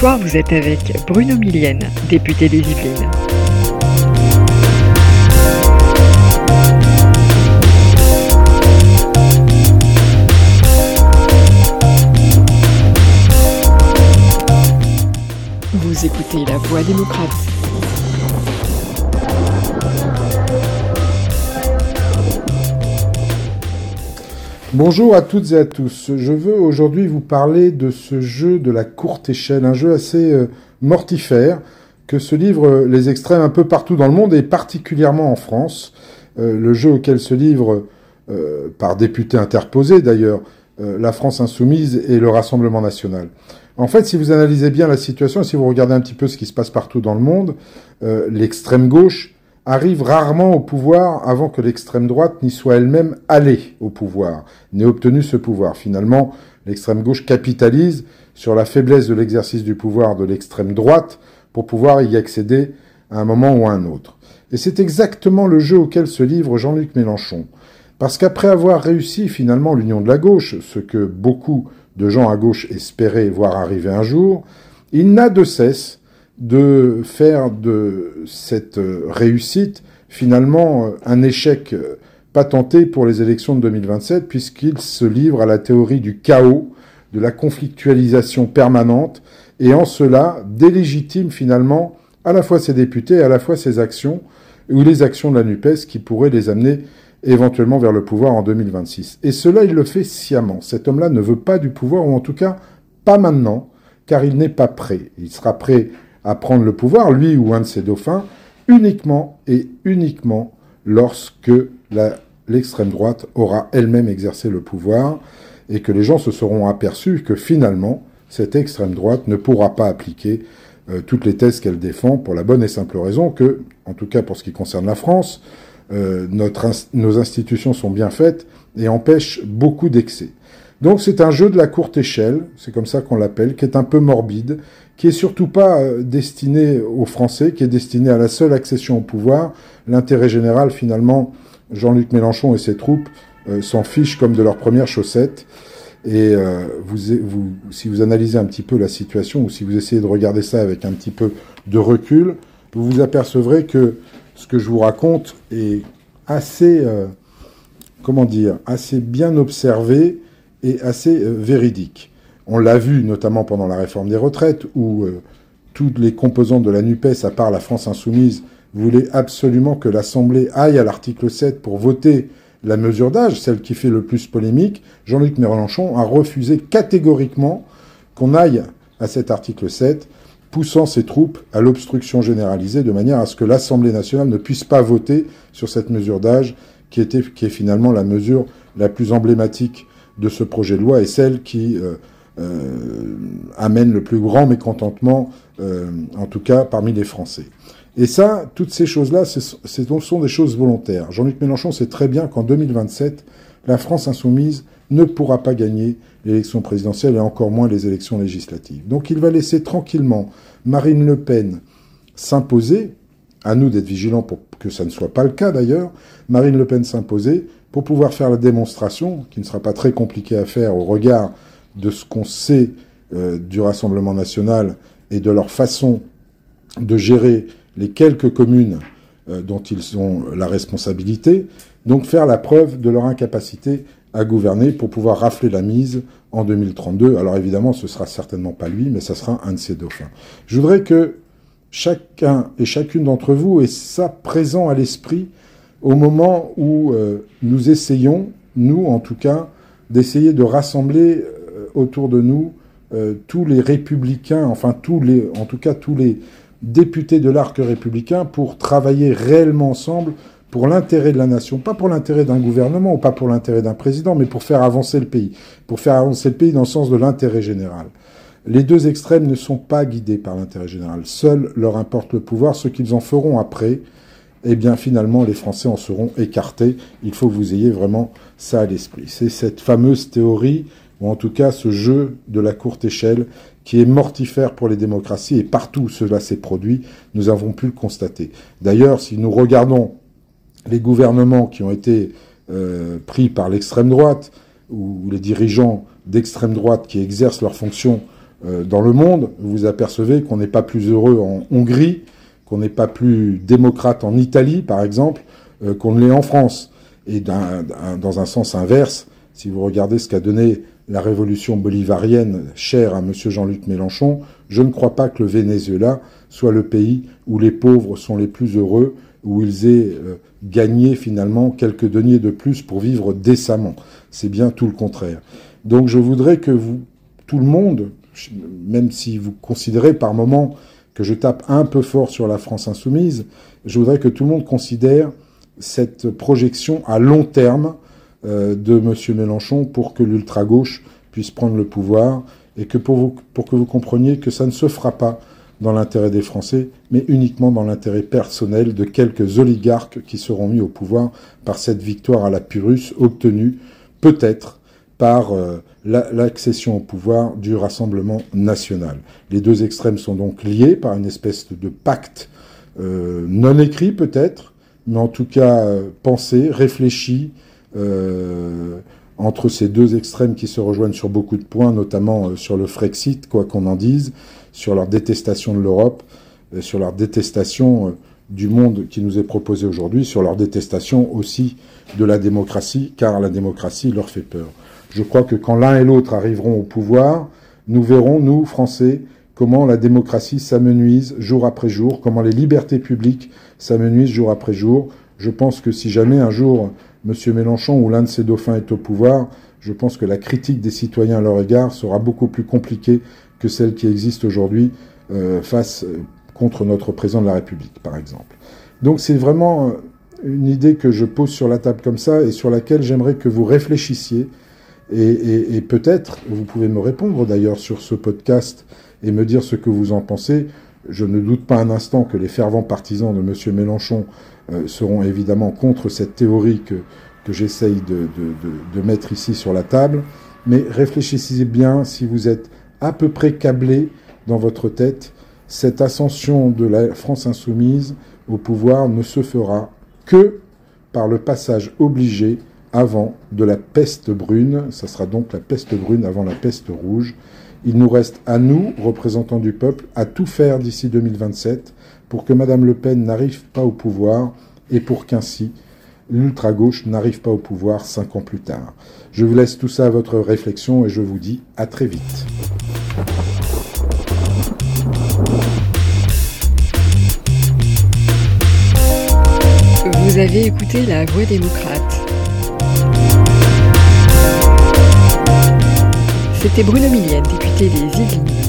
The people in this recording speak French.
soir, vous êtes avec Bruno Millienne, député des Yvelines. Vous écoutez La Voix démocrate. Bonjour à toutes et à tous. Je veux aujourd'hui vous parler de ce jeu de la courte échelle, un jeu assez euh, mortifère que se livrent les extrêmes un peu partout dans le monde et particulièrement en France. Euh, le jeu auquel se livre, euh, par députés interposés d'ailleurs, la France insoumise et le Rassemblement national. En fait, si vous analysez bien la situation si vous regardez un petit peu ce qui se passe partout dans le monde, l'extrême gauche arrive rarement au pouvoir avant que l'extrême droite n'y soit elle-même allée au pouvoir, n'ait obtenu ce pouvoir. Finalement, l'extrême gauche capitalise sur la faiblesse de l'exercice du pouvoir de l'extrême droite pour pouvoir y accéder à un moment ou à un autre. Et c'est exactement le jeu auquel se livre Jean-Luc Mélenchon. Parce qu'après avoir réussi finalement l'union de la gauche, ce que beaucoup de gens à gauche espéraient voir arriver un jour, il n'a de cesse de faire de cette euh, réussite finalement euh, un échec euh, patenté pour les élections de 2027 puisqu'il se livre à la théorie du chaos, de la conflictualisation permanente et en cela délégitime finalement à la fois ses députés à la fois ses actions ou les actions de la NUPES qui pourraient les amener éventuellement vers le pouvoir en 2026. Et cela, il le fait sciemment. Cet homme-là ne veut pas du pouvoir, ou en tout cas pas maintenant, car il n'est pas prêt. Il sera prêt à prendre le pouvoir, lui ou un de ses dauphins, uniquement et uniquement lorsque l'extrême droite aura elle-même exercé le pouvoir et que les gens se seront aperçus que finalement, cette extrême droite ne pourra pas appliquer euh, toutes les thèses qu'elle défend pour la bonne et simple raison que, en tout cas pour ce qui concerne la France, euh, nos institutions sont bien faites et empêchent beaucoup d'excès. Donc c'est un jeu de la courte échelle, c'est comme ça qu'on l'appelle, qui est un peu morbide, qui est surtout pas euh, destiné aux Français, qui est destiné à la seule accession au pouvoir. L'intérêt général, finalement, Jean-Luc Mélenchon et ses troupes euh, s'en fichent comme de leurs premières chaussettes. Et euh, vous, vous, si vous analysez un petit peu la situation, ou si vous essayez de regarder ça avec un petit peu de recul, vous vous apercevrez que ce que je vous raconte est assez, comment dire, assez bien observé et assez euh, véridique. On l'a vu notamment pendant la réforme des retraites, où euh, toutes les composantes de la NUPES, à part la France insoumise, voulaient absolument que l'Assemblée aille à l'article 7 pour voter la mesure d'âge, celle qui fait le plus polémique. Jean-Luc Mélenchon a refusé catégoriquement qu'on aille à cet article 7, poussant ses troupes à l'obstruction généralisée de manière à ce que l'Assemblée nationale ne puisse pas voter sur cette mesure d'âge qui, était, qui est finalement la mesure la plus emblématique de ce projet de loi est celle qui euh, euh, amène le plus grand mécontentement, euh, en tout cas parmi les Français. Et ça, toutes ces choses-là, ce sont des choses volontaires. Jean-Luc Mélenchon sait très bien qu'en 2027, la France insoumise ne pourra pas gagner l'élection présidentielle et encore moins les élections législatives. Donc il va laisser tranquillement Marine Le Pen s'imposer, à nous d'être vigilants pour que ça ne soit pas le cas d'ailleurs, Marine Le Pen s'imposer, pour pouvoir faire la démonstration, qui ne sera pas très compliquée à faire au regard de ce qu'on sait euh, du Rassemblement national et de leur façon de gérer les quelques communes euh, dont ils ont la responsabilité, donc faire la preuve de leur incapacité à gouverner pour pouvoir rafler la mise en 2032. Alors évidemment, ce sera certainement pas lui, mais ça sera un de ses dauphins. Je voudrais que chacun et chacune d'entre vous ait ça présent à l'esprit au moment où euh, nous essayons, nous en tout cas, d'essayer de rassembler euh, autour de nous euh, tous les républicains, enfin tous les, en tout cas tous les députés de l'arc républicain pour travailler réellement ensemble pour l'intérêt de la nation, pas pour l'intérêt d'un gouvernement ou pas pour l'intérêt d'un président, mais pour faire avancer le pays, pour faire avancer le pays dans le sens de l'intérêt général. Les deux extrêmes ne sont pas guidés par l'intérêt général. Seul leur importe le pouvoir. Ce qu'ils en feront après, eh bien finalement les Français en seront écartés. Il faut que vous ayez vraiment ça à l'esprit. C'est cette fameuse théorie, ou en tout cas ce jeu de la courte échelle, qui est mortifère pour les démocraties, et partout où cela s'est produit, nous avons pu le constater. D'ailleurs, si nous regardons les gouvernements qui ont été euh, pris par l'extrême droite, ou les dirigeants d'extrême droite qui exercent leurs fonctions euh, dans le monde, vous apercevez qu'on n'est pas plus heureux en Hongrie, qu'on n'est pas plus démocrate en Italie, par exemple, euh, qu'on ne l'est en France. Et dans un sens inverse, si vous regardez ce qu'a donné la révolution bolivarienne chère à M. Jean-Luc Mélenchon, je ne crois pas que le Venezuela soit le pays où les pauvres sont les plus heureux, où ils aient euh, gagné finalement quelques deniers de plus pour vivre décemment. C'est bien tout le contraire. Donc je voudrais que vous, tout le monde, même si vous considérez par moment que je tape un peu fort sur la France insoumise, je voudrais que tout le monde considère cette projection à long terme euh, de M. Mélenchon pour que l'ultra-gauche puisse prendre le pouvoir et que pour, pour que vous compreniez que ça ne se fera pas dans l'intérêt des Français, mais uniquement dans l'intérêt personnel de quelques oligarques qui seront mis au pouvoir par cette victoire à la Pyrrhus obtenue peut-être par euh, l'accession au pouvoir du Rassemblement national. Les deux extrêmes sont donc liés par une espèce de pacte euh, non écrit peut-être, mais en tout cas euh, pensé, réfléchi, entre ces deux extrêmes qui se rejoignent sur beaucoup de points, notamment sur le Frexit, quoi qu'on en dise, sur leur détestation de l'Europe, sur leur détestation du monde qui nous est proposé aujourd'hui, sur leur détestation aussi de la démocratie, car la démocratie leur fait peur. Je crois que quand l'un et l'autre arriveront au pouvoir, nous verrons, nous, Français, comment la démocratie s'amenuise jour après jour, comment les libertés publiques s'amenuisent jour après jour. Je pense que si jamais un jour M. Mélenchon ou l'un de ses dauphins est au pouvoir, je pense que la critique des citoyens à leur égard sera beaucoup plus compliquée que celle qui existe aujourd'hui euh, face euh, contre notre président de la République, par exemple. Donc c'est vraiment euh, une idée que je pose sur la table comme ça et sur laquelle j'aimerais que vous réfléchissiez et, peut-être, vous pouvez me répondre d'ailleurs sur ce podcast et me dire ce que vous en pensez. Je ne doute pas un instant que les fervents partisans de M. Mélenchon euh, seront évidemment contre cette théorie que, j'essaye de, de, mettre ici sur la table. Mais réfléchissez bien si vous êtes à peu près câblé dans votre tête. Cette ascension de la France insoumise au pouvoir ne se fera que par le passage obligé avant de la peste brune, ça sera donc la peste brune avant la peste rouge. Il nous reste à nous, représentants du peuple, à tout faire d'ici 2027 pour que Madame Le Pen n'arrive pas au pouvoir et pour qu'ainsi l'ultra-gauche n'arrive pas au pouvoir cinq ans plus tard. Je vous laisse tout ça à votre réflexion et je vous dis à très vite. Vous avez écouté La Voix démocrate C'était Bruno Millienne, député des Yvelines.